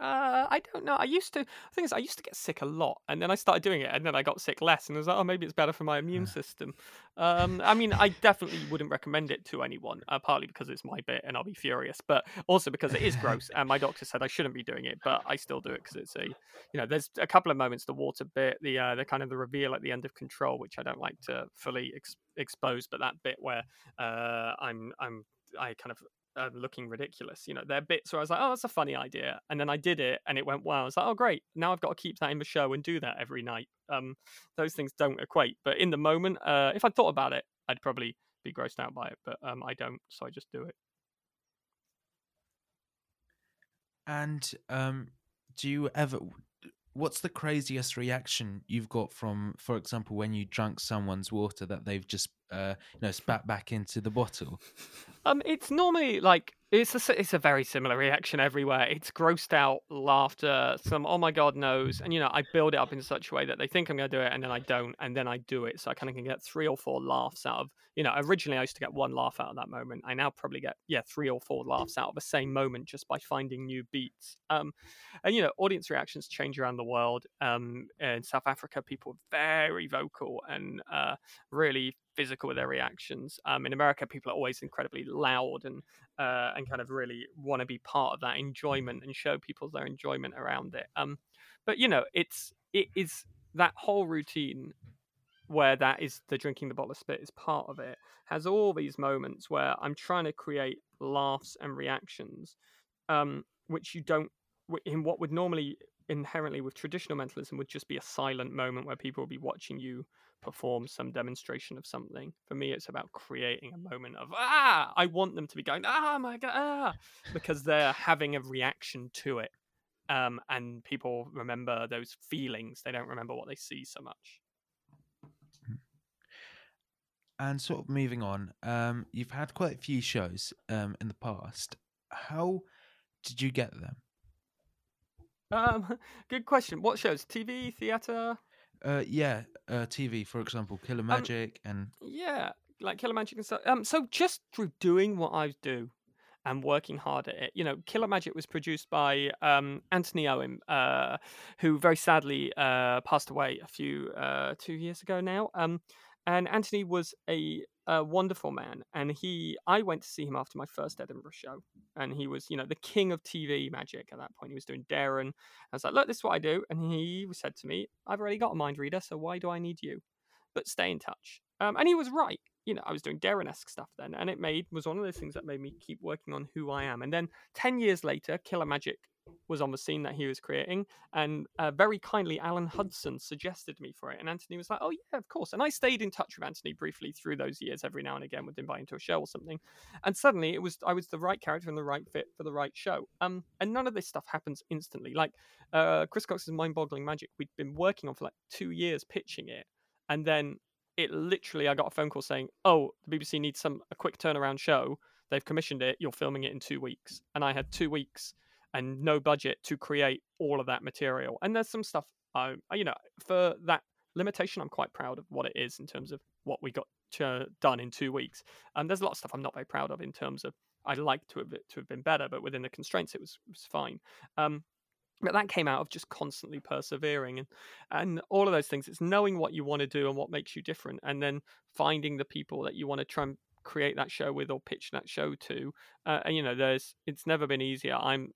Uh, I don't know. I used to. The thing is, I used to get sick a lot, and then I started doing it, and then I got sick less, and I was like, oh, maybe it's better for my immune system. Um, I mean, I definitely wouldn't recommend it to anyone, uh, partly because it's my bit and I'll be furious, but also because it is gross, and my doctor said I shouldn't be doing it, but I still do it because it's a, you know, there's a couple of moments, the water bit, the uh, the kind of the reveal at the end of Control, which I don't like to fully ex- expose, but that bit where uh, I'm I'm I kind of um, looking ridiculous. You know, there are bits where I was like, oh, that's a funny idea. And then I did it and it went well. I was like, oh, great. Now I've got to keep that in the show and do that every night. Um, those things don't equate. But in the moment, uh, if I thought about it, I'd probably be grossed out by it. But um, I don't. So I just do it. And um, do you ever what's the craziest reaction you've got from, for example, when you drank someone's water that they've just, uh, you know, spat back into the bottle? Um, it's normally like it's a it's a very similar reaction everywhere. It's grossed out laughter, some oh my god knows, and you know I build it up in such a way that they think I'm going to do it, and then I don't, and then I do it, so I kind of can get three or four laughs out of you know. Originally I used to get one laugh out of that moment. I now probably get yeah three or four laughs out of the same moment just by finding new beats. Um, and you know audience reactions change around the world. Um, in South Africa, people are very vocal and uh, really physical with their reactions. Um, in America, people are always incredibly loud and uh, and kind of really want to be part of that enjoyment and show people their enjoyment around it. Um, but you know, it's it is that whole routine where that is the drinking the bottle of spit is part of it has all these moments where I'm trying to create laughs and reactions, um, which you don't in what would normally inherently with traditional mentalism would just be a silent moment where people will be watching you perform some demonstration of something. For me, it's about creating a moment of ah. I want them to be going ah my god ah because they're having a reaction to it, um, and people remember those feelings. They don't remember what they see so much. And sort of moving on, um, you've had quite a few shows um, in the past. How did you get them? Um, [laughs] good question. What shows? TV, theater? Uh, yeah, uh, TV, for example, Killer um, Magic, um, and yeah, like Killer Magic and stuff. Um, so just through doing what I do and working hard at it, you know, Killer Magic was produced by um Anthony Owen, uh, who very sadly uh passed away a few uh two years ago now. Um, and Anthony was a, a, wonderful man, and he I went to see him after my first Edinburgh show, and he was you know the king of TV magic at that point. He was doing Darren. I was like, look, this is what I do, and he said to me, I've already got a mind reader, so why do I need you? But stay in touch. Um, and he was right. You know, I was doing Darren-esque stuff then, and it made was one of those things that made me keep working on who I am. And then ten years later, Killer Magic was on the scene that he was creating, and uh, very kindly, Alan Hudson suggested me for it, and Anthony was like, "Oh yeah, of course." And I stayed in touch with Anthony briefly through those years, every now and again, with inviting to a show or something. And suddenly, it was I was the right character and the right fit for the right show. Um, and none of this stuff happens instantly. Like uh, Chris Cox's Mind-Boggling Magic, we'd been working on for like two years pitching it, and then it literally, I got a phone call saying, "Oh, the BBC needs some a quick turnaround show." They've commissioned it. You're filming it in two weeks, and I had two weeks and no budget to create all of that material. And there's some stuff, I, you know, for that limitation, I'm quite proud of what it is in terms of what we got to, done in two weeks. And there's a lot of stuff I'm not very proud of in terms of I'd like to have to have been better, but within the constraints, it was, was fine. Um, but that came out of just constantly persevering and and all of those things it's knowing what you want to do and what makes you different and then finding the people that you want to try and create that show with or pitch that show to. Uh, and you know, there's it's never been easier. I'm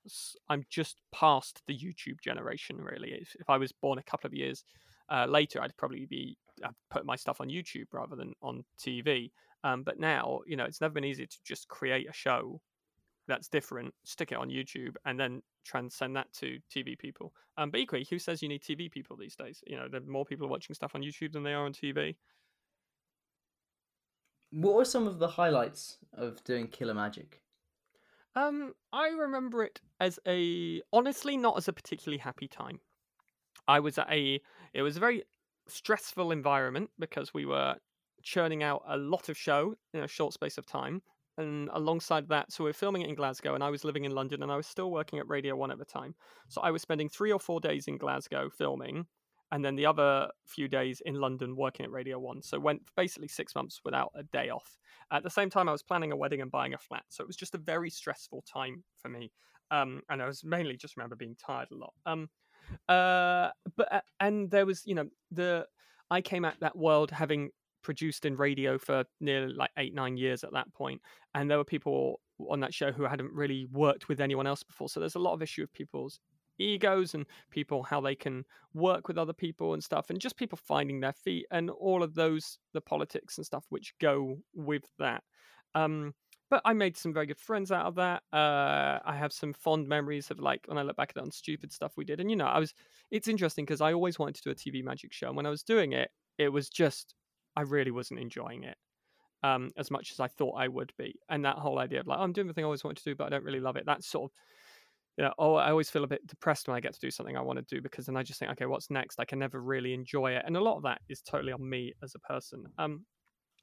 I'm just past the YouTube generation really. If, if I was born a couple of years uh, later, I'd probably be I'd put my stuff on YouTube rather than on TV. Um, but now, you know, it's never been easier to just create a show that's different, stick it on YouTube, and then transcend that to TV people. Um, but equally, who says you need TV people these days? You know, there are more people watching stuff on YouTube than they are on TV. What were some of the highlights of doing Killer Magic? Um, I remember it as a honestly not as a particularly happy time. I was at a it was a very stressful environment because we were churning out a lot of show in a short space of time. And alongside that, so we are filming it in Glasgow, and I was living in London, and I was still working at Radio One at the time. So I was spending three or four days in Glasgow filming, and then the other few days in London working at Radio One. So went basically six months without a day off. At the same time, I was planning a wedding and buying a flat, so it was just a very stressful time for me. Um, and I was mainly just remember being tired a lot. Um, uh, but uh, and there was you know the I came at that world having produced in radio for nearly like eight nine years at that point and there were people on that show who hadn't really worked with anyone else before so there's a lot of issue of people's egos and people how they can work with other people and stuff and just people finding their feet and all of those the politics and stuff which go with that um but I made some very good friends out of that. Uh, I have some fond memories of like when I look back at it on stupid stuff we did. And you know, I was it's interesting because I always wanted to do a TV magic show. And when I was doing it, it was just I really wasn't enjoying it um, as much as I thought I would be. And that whole idea of like, oh, I'm doing the thing I always wanted to do, but I don't really love it. That's sort of, you know, oh, I always feel a bit depressed when I get to do something I want to do because then I just think, okay, what's next? I can never really enjoy it. And a lot of that is totally on me as a person. Um,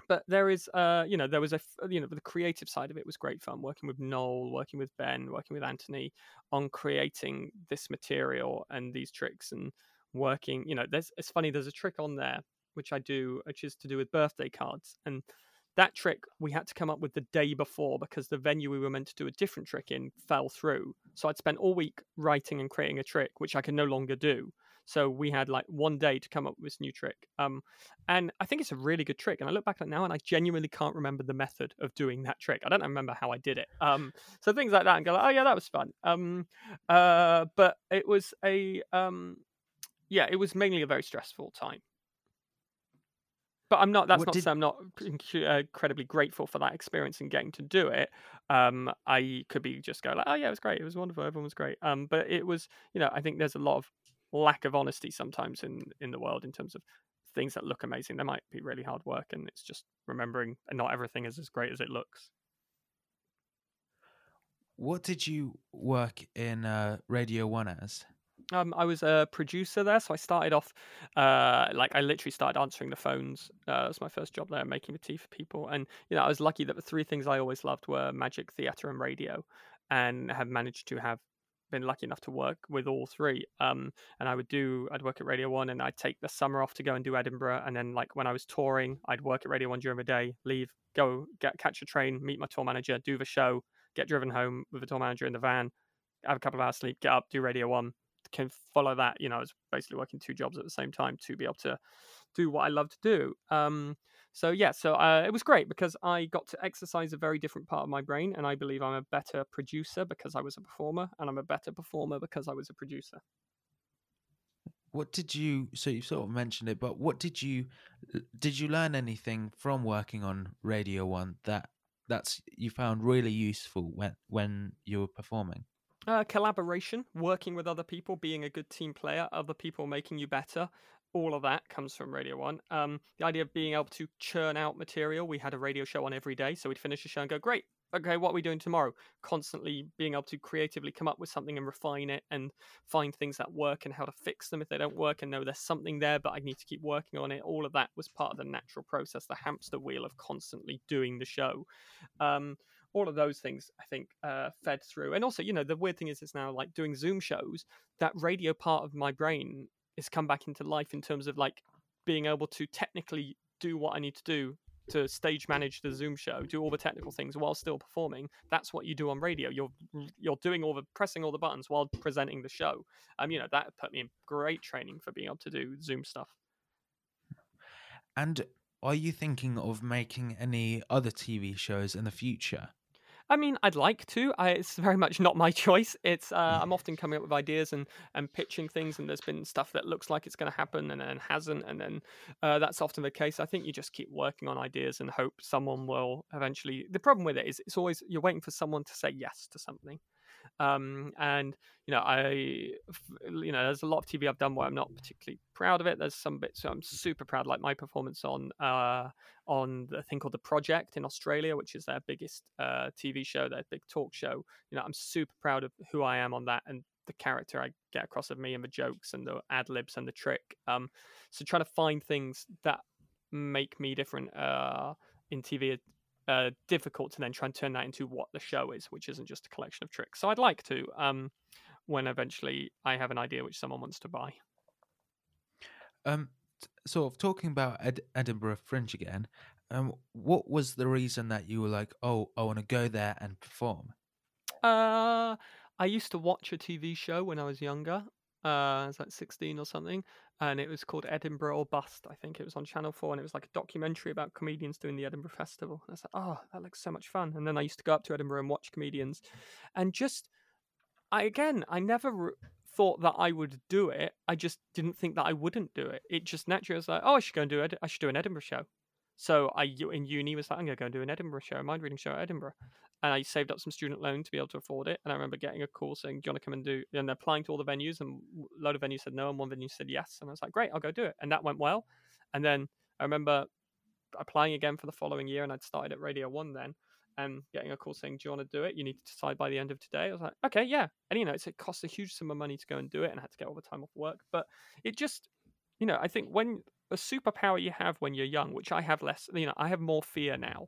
but there is, uh, you know, there was a, you know, the creative side of it was great fun working with Noel, working with Ben, working with Anthony on creating this material and these tricks and working, you know, there's, it's funny, there's a trick on there which I do, which is to do with birthday cards. And that trick we had to come up with the day before because the venue we were meant to do a different trick in fell through. So I'd spent all week writing and creating a trick, which I can no longer do. So we had like one day to come up with this new trick. Um, and I think it's a really good trick. And I look back at it now and I genuinely can't remember the method of doing that trick. I don't remember how I did it. Um, so things like that and go like, oh yeah, that was fun. Um, uh, but it was a, um, yeah, it was mainly a very stressful time. But I'm not. That's what not did... to say I'm not uh, incredibly grateful for that experience and getting to do it. Um, I could be just go like, oh yeah, it was great. It was wonderful. Everyone was great. Um, but it was, you know, I think there's a lot of lack of honesty sometimes in in the world in terms of things that look amazing. They might be really hard work, and it's just remembering and not everything is as great as it looks. What did you work in uh, Radio One as? Um, I was a producer there, so I started off uh, like I literally started answering the phones. Uh, was my first job there, making the tea for people. And you know, I was lucky that the three things I always loved were magic, theatre, and radio, and have managed to have been lucky enough to work with all three. Um, and I would do, I'd work at Radio One, and I'd take the summer off to go and do Edinburgh, and then like when I was touring, I'd work at Radio One during the day, leave, go get catch a train, meet my tour manager, do the show, get driven home with the tour manager in the van, have a couple of hours sleep, get up, do Radio One, can follow that. You know, I was basically working two jobs at the same time to be able to do what I love to do. Um, so yeah, so uh, it was great because I got to exercise a very different part of my brain, and I believe I'm a better producer because I was a performer, and I'm a better performer because I was a producer. What did you? So you sort of mentioned it, but what did you? Did you learn anything from working on Radio One that that's you found really useful when when you were performing? Uh, collaboration, working with other people, being a good team player, other people making you better. All of that comes from Radio One. Um, the idea of being able to churn out material. We had a radio show on every day, so we'd finish the show and go, "Great, okay, what are we doing tomorrow? Constantly being able to creatively come up with something and refine it and find things that work and how to fix them if they don't work and know there's something there, but I need to keep working on it. All of that was part of the natural process, the hamster wheel of constantly doing the show. Um, all of those things I think uh, fed through. And also, you know, the weird thing is, it's now like doing Zoom shows. That radio part of my brain is come back into life in terms of like being able to technically do what I need to do to stage manage the Zoom show, do all the technical things while still performing. That's what you do on radio. You're you're doing all the pressing all the buttons while presenting the show. Um, you know that put me in great training for being able to do Zoom stuff. And are you thinking of making any other TV shows in the future? I mean, I'd like to. I, it's very much not my [laughs] choice. It's uh, I'm often coming up with ideas and and pitching things, and there's been stuff that looks like it's going to happen and then hasn't, and then uh, that's often the case. I think you just keep working on ideas and hope someone will eventually. The problem with it is it's always you're waiting for someone to say yes to something. Um, and you know, I, you know, there's a lot of TV I've done where I'm not particularly proud of it. There's some bits I'm super proud, like my performance on uh, on the thing called The Project in Australia, which is their biggest uh, TV show, their big talk show. You know, I'm super proud of who I am on that and the character I get across of me and the jokes and the ad libs and the trick. Um, so trying to find things that make me different uh, in TV uh, difficult to then try and turn that into what the show is, which isn't just a collection of tricks. So I'd like to um, when eventually I have an idea which someone wants to buy. Um, sort of talking about Ed- Edinburgh Fringe again. Um, what was the reason that you were like, oh, I want to go there and perform? Uh, I used to watch a TV show when I was younger. Uh, I was like 16 or something, and it was called Edinburgh or Bust. I think it was on Channel 4, and it was like a documentary about comedians doing the Edinburgh Festival. And I said, like, oh, that looks so much fun. And then I used to go up to Edinburgh and watch comedians, and just, I again, I never re- thought that I would do it. I just didn't think that I wouldn't do it. It just naturally was like, oh, I should go and do it. I should do an Edinburgh show. So I in uni was like, I'm gonna go and do an Edinburgh show, a mind reading show at Edinburgh and I saved up some student loan to be able to afford it. And I remember getting a call saying, "Do you want to come and do?" And applying to all the venues, and a load of venues said no, and one venue said yes. And I was like, "Great, I'll go do it." And that went well. And then I remember applying again for the following year, and I'd started at Radio One then, and getting a call saying, "Do you want to do it? You need to decide by the end of today." I was like, "Okay, yeah." And you know, it costs a huge sum of money to go and do it, and I had to get all the time off work. But it just, you know, I think when a superpower you have when you're young, which I have less, you know, I have more fear now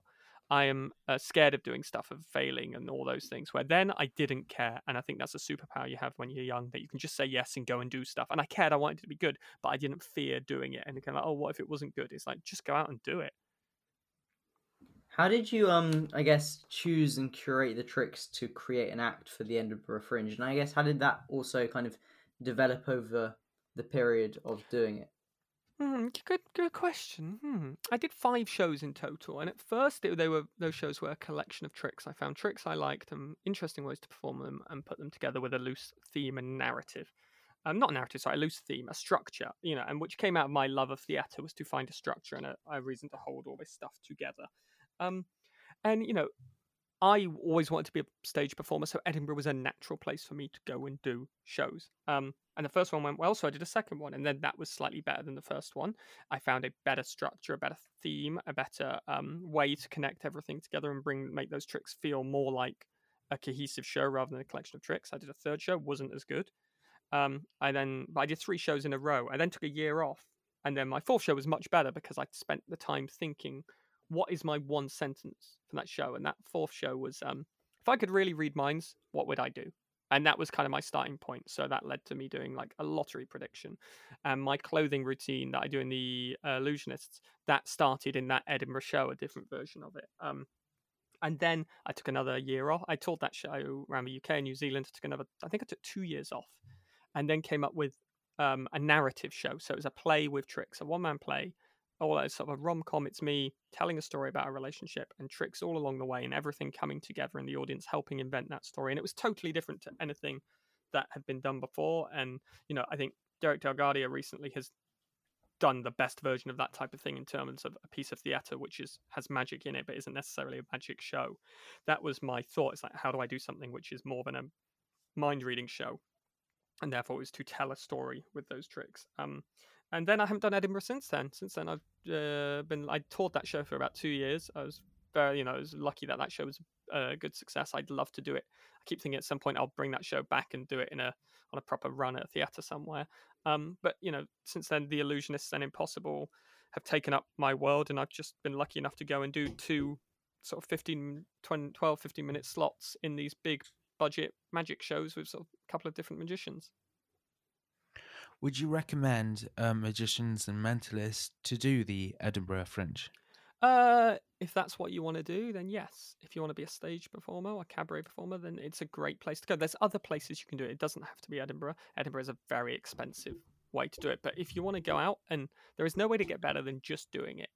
I am uh, scared of doing stuff, of failing, and all those things. Where then I didn't care, and I think that's a superpower you have when you're young that you can just say yes and go and do stuff. And I cared, I wanted it to be good, but I didn't fear doing it. And kind of like, oh, what if it wasn't good? It's like just go out and do it. How did you, um, I guess, choose and curate the tricks to create an act for the end of Edinburgh Fringe? And I guess how did that also kind of develop over the period of doing it? Hmm, good, good question. Hmm. I did five shows in total, and at first it, they were those shows were a collection of tricks. I found tricks I liked and interesting ways to perform them, and put them together with a loose theme and narrative. Um, not narrative, sorry, a loose theme, a structure. You know, and which came out of my love of theatre was to find a structure and a, a reason to hold all this stuff together. Um, and you know, I always wanted to be a stage performer, so Edinburgh was a natural place for me to go and do shows. Um, and the first one went well, so I did a second one, and then that was slightly better than the first one. I found a better structure, a better theme, a better um, way to connect everything together and bring make those tricks feel more like a cohesive show rather than a collection of tricks. I did a third show, wasn't as good. Um, I then, I did three shows in a row. I then took a year off, and then my fourth show was much better because I spent the time thinking what is my one sentence from that show? And that fourth show was, um, if I could really read minds, what would I do? And that was kind of my starting point. So that led to me doing like a lottery prediction. And my clothing routine that I do in the uh, Illusionists, that started in that Edinburgh show, a different version of it. Um, and then I took another year off. I toured that show around the UK and New Zealand. I took another, I think I took two years off, and then came up with um, a narrative show. So it was a play with tricks, a one man play all that sort of a rom com. It's me telling a story about a relationship and tricks all along the way, and everything coming together, and the audience helping invent that story. And it was totally different to anything that had been done before. And you know, I think Derek DelGaudio recently has done the best version of that type of thing in terms of a piece of theatre which is has magic in it but isn't necessarily a magic show that was my thought it's like how do i do something which is more than a mind reading show and therefore it was to tell a story with those tricks um and then I haven't done Edinburgh since then. Since then, I've uh, been I toured that show for about two years. I was very, you know, I was lucky that that show was a good success. I'd love to do it. I keep thinking at some point I'll bring that show back and do it in a on a proper run at a theatre somewhere. Um, but you know, since then, The Illusionists and Impossible have taken up my world, and I've just been lucky enough to go and do two sort of 15, 20, 12, 15 minute slots in these big budget magic shows with sort of a couple of different magicians. Would you recommend uh, magicians and mentalists to do the Edinburgh Fringe? Uh, if that's what you want to do, then yes. If you want to be a stage performer or a cabaret performer, then it's a great place to go. There's other places you can do it. It doesn't have to be Edinburgh. Edinburgh is a very expensive way to do it. But if you want to go out, and there is no way to get better than just doing it.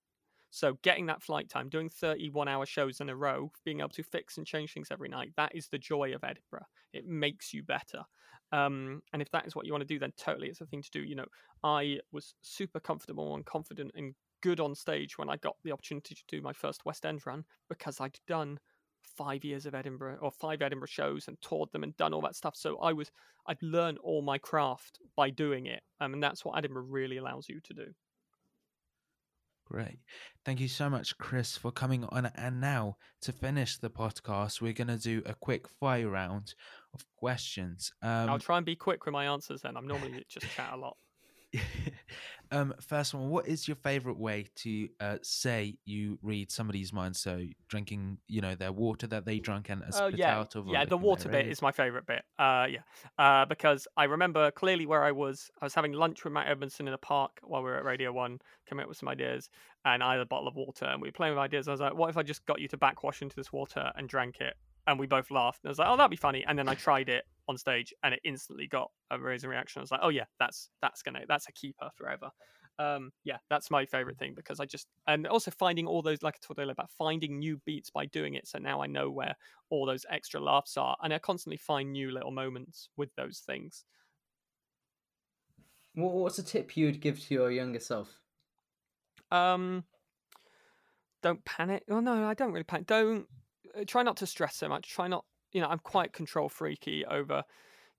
So getting that flight time, doing 31 hour shows in a row, being able to fix and change things every night, that is the joy of Edinburgh. It makes you better. Um, and if that is what you want to do, then totally it's a thing to do. You know, I was super comfortable and confident and good on stage when I got the opportunity to do my first West End run because I'd done five years of Edinburgh or five Edinburgh shows and toured them and done all that stuff. So I was I'd learned all my craft by doing it, um, and that's what Edinburgh really allows you to do. Great. Thank you so much, Chris, for coming on. And now, to finish the podcast, we're going to do a quick fire round of questions. Um, I'll try and be quick with my answers then. I'm normally just chat a lot. [laughs] um, first one, what is your favorite way to uh, say you read somebody's mind? So drinking, you know, their water that they drank and oh, spit yeah. out of. Yeah, the water bit is my favorite bit. Uh, yeah, uh, because I remember clearly where I was. I was having lunch with Matt Edmondson in a park while we were at Radio One, coming up with some ideas, and I had a bottle of water, and we were playing with ideas. I was like, what if I just got you to backwash into this water and drank it? And we both laughed. And I was like, oh, that'd be funny. And then I tried it on stage, and it instantly got a raising reaction. I was like, oh yeah, that's that's gonna that's a keeper forever. Um, yeah, that's my favorite thing because I just and also finding all those like I told earlier about finding new beats by doing it. So now I know where all those extra laughs are, and I constantly find new little moments with those things. What's a tip you'd give to your younger self? Um, don't panic. Oh no, I don't really panic. Don't uh, try not to stress so much. Try not. You know, I'm quite control freaky over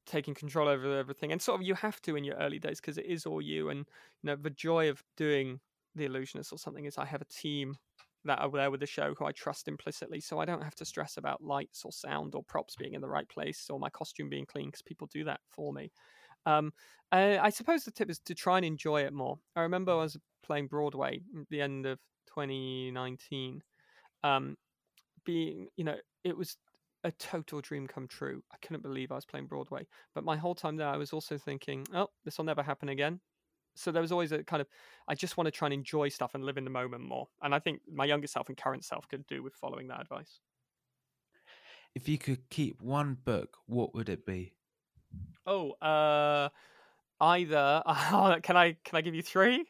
taking control over everything, and sort of you have to in your early days because it is all you. And you know, the joy of doing the illusionist or something is I have a team that are there with the show who I trust implicitly, so I don't have to stress about lights or sound or props being in the right place or my costume being clean because people do that for me. Um, I suppose the tip is to try and enjoy it more. I remember I was playing Broadway at the end of 2019. Um, being, you know, it was a total dream come true. I couldn't believe I was playing Broadway. But my whole time there, I was also thinking, oh, this will never happen again. So there was always a kind of, I just want to try and enjoy stuff and live in the moment more. And I think my younger self and current self could do with following that advice. If you could keep one book, what would it be? Oh, uh, either. [laughs] Oh, can I can I give you three?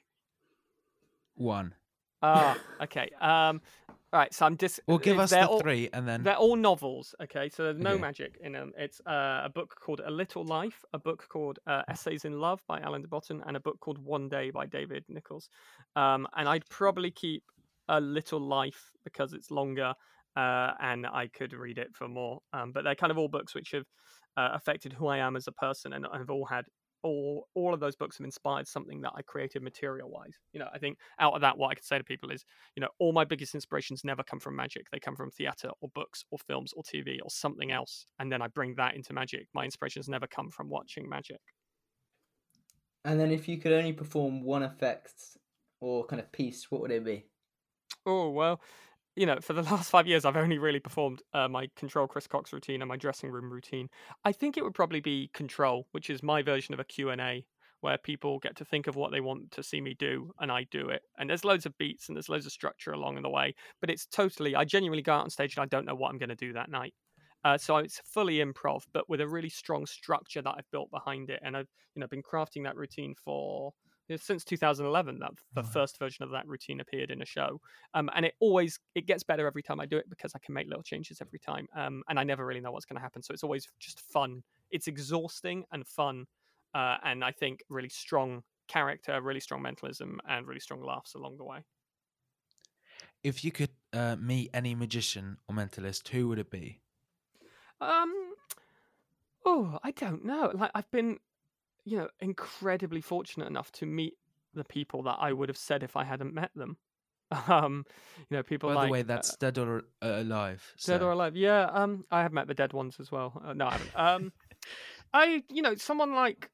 One. Ah, okay. Um, all right. So I'm just. Well, give us the all, three, and then they're all novels. Okay, so there's no Okay. magic in them. It's uh, a book called A Little Life, a book called uh, Essays in Love by Alain de Botton, and a book called One Day by David Nicholls. Um, and I'd probably keep A Little Life because it's longer, uh, and I could read it for more. Um, but they're kind of all books which have uh, affected who I am as a person, and have all had all all of those books have inspired something that I created material wise. You know, I think out of that, what I could say to people is, you know, all my biggest inspirations never come from magic; they come from theatre or books or films or TV or something else, and then I bring that into magic. My inspirations never come from watching magic. And then, if you could only perform one effect or kind of piece, what would it be? Oh well, you know, for the [laughs] last five years, I've only really performed uh, my Control Chris Cox routine and my dressing room routine. I think it would probably be Control, which is my version of a Q&A where people get to think of what they want to see me do and I do it. And there's loads of beats and there's loads of structure along the way, but it's totally, I genuinely go out on stage and I don't know what I'm going to do that night. Uh, so it's fully improv, but with a really strong structure that I've built behind it. And I've, you know, been crafting that routine for since 2011 that the Wow. first version of that routine appeared in a show um, and it always it gets better every time i do it because i can make little changes every time um, and i never really know what's going to happen so it's always just fun it's exhausting and fun uh, and i think really strong character really strong mentalism and really strong laughs along the way if you could uh, meet any magician or mentalist, who would it be? Um. Oh, I don't know. Like I've been, you know, incredibly fortunate enough to meet the people that I would have said if I hadn't met them. [laughs] Um, you know, people By like the way, uh, that's dead or uh, alive. dead so- or alive. Yeah. Um, I have met the dead ones as well. Uh, no, I haven't. Um, [laughs] I, you know, someone like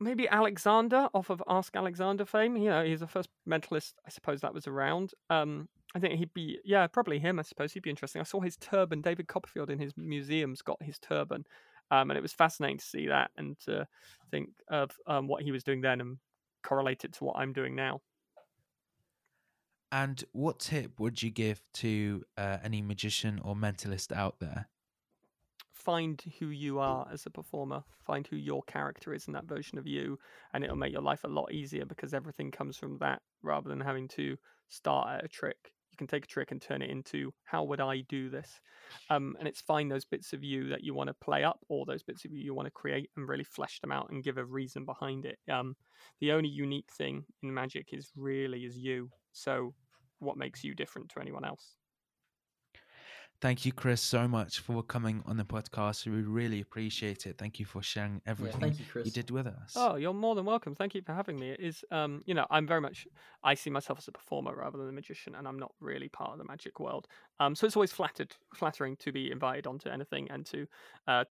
maybe Alexander off of Ask Alexander fame. You know, he's the first mentalist I suppose that was around. Um, I think he'd be, yeah, probably him. I suppose he'd be interesting. I saw his turban. David Copperfield in his museum's got his turban, um, and it was fascinating to see that and to think of um, what he was doing then and correlate it to what I'm doing now. And what tip would you give to uh, any magician or mentalist out there? find who you are as a performer find who your character is in that version of you and it'll make your life a lot easier because everything comes from that rather than having to start at a trick can take a trick and turn it into how would i do this? Um, and it's find those bits of you that you want to play up or those bits of you you want to create and really flesh them out and give a reason behind it. Um, the only unique thing in magic is really is you. So what makes you different to anyone else Thank you, Chris, so much for coming on the podcast. We really appreciate it. Thank you for sharing Yeah, everything thank you, Chris. you did with us. Oh, you're more than welcome. Thank you for having me. It is, um, you know, I'm very much, I see myself as a performer rather than a magician, and I'm not really part of the magic world. Um, so it's always flattered, flattering to be invited onto anything and to uh,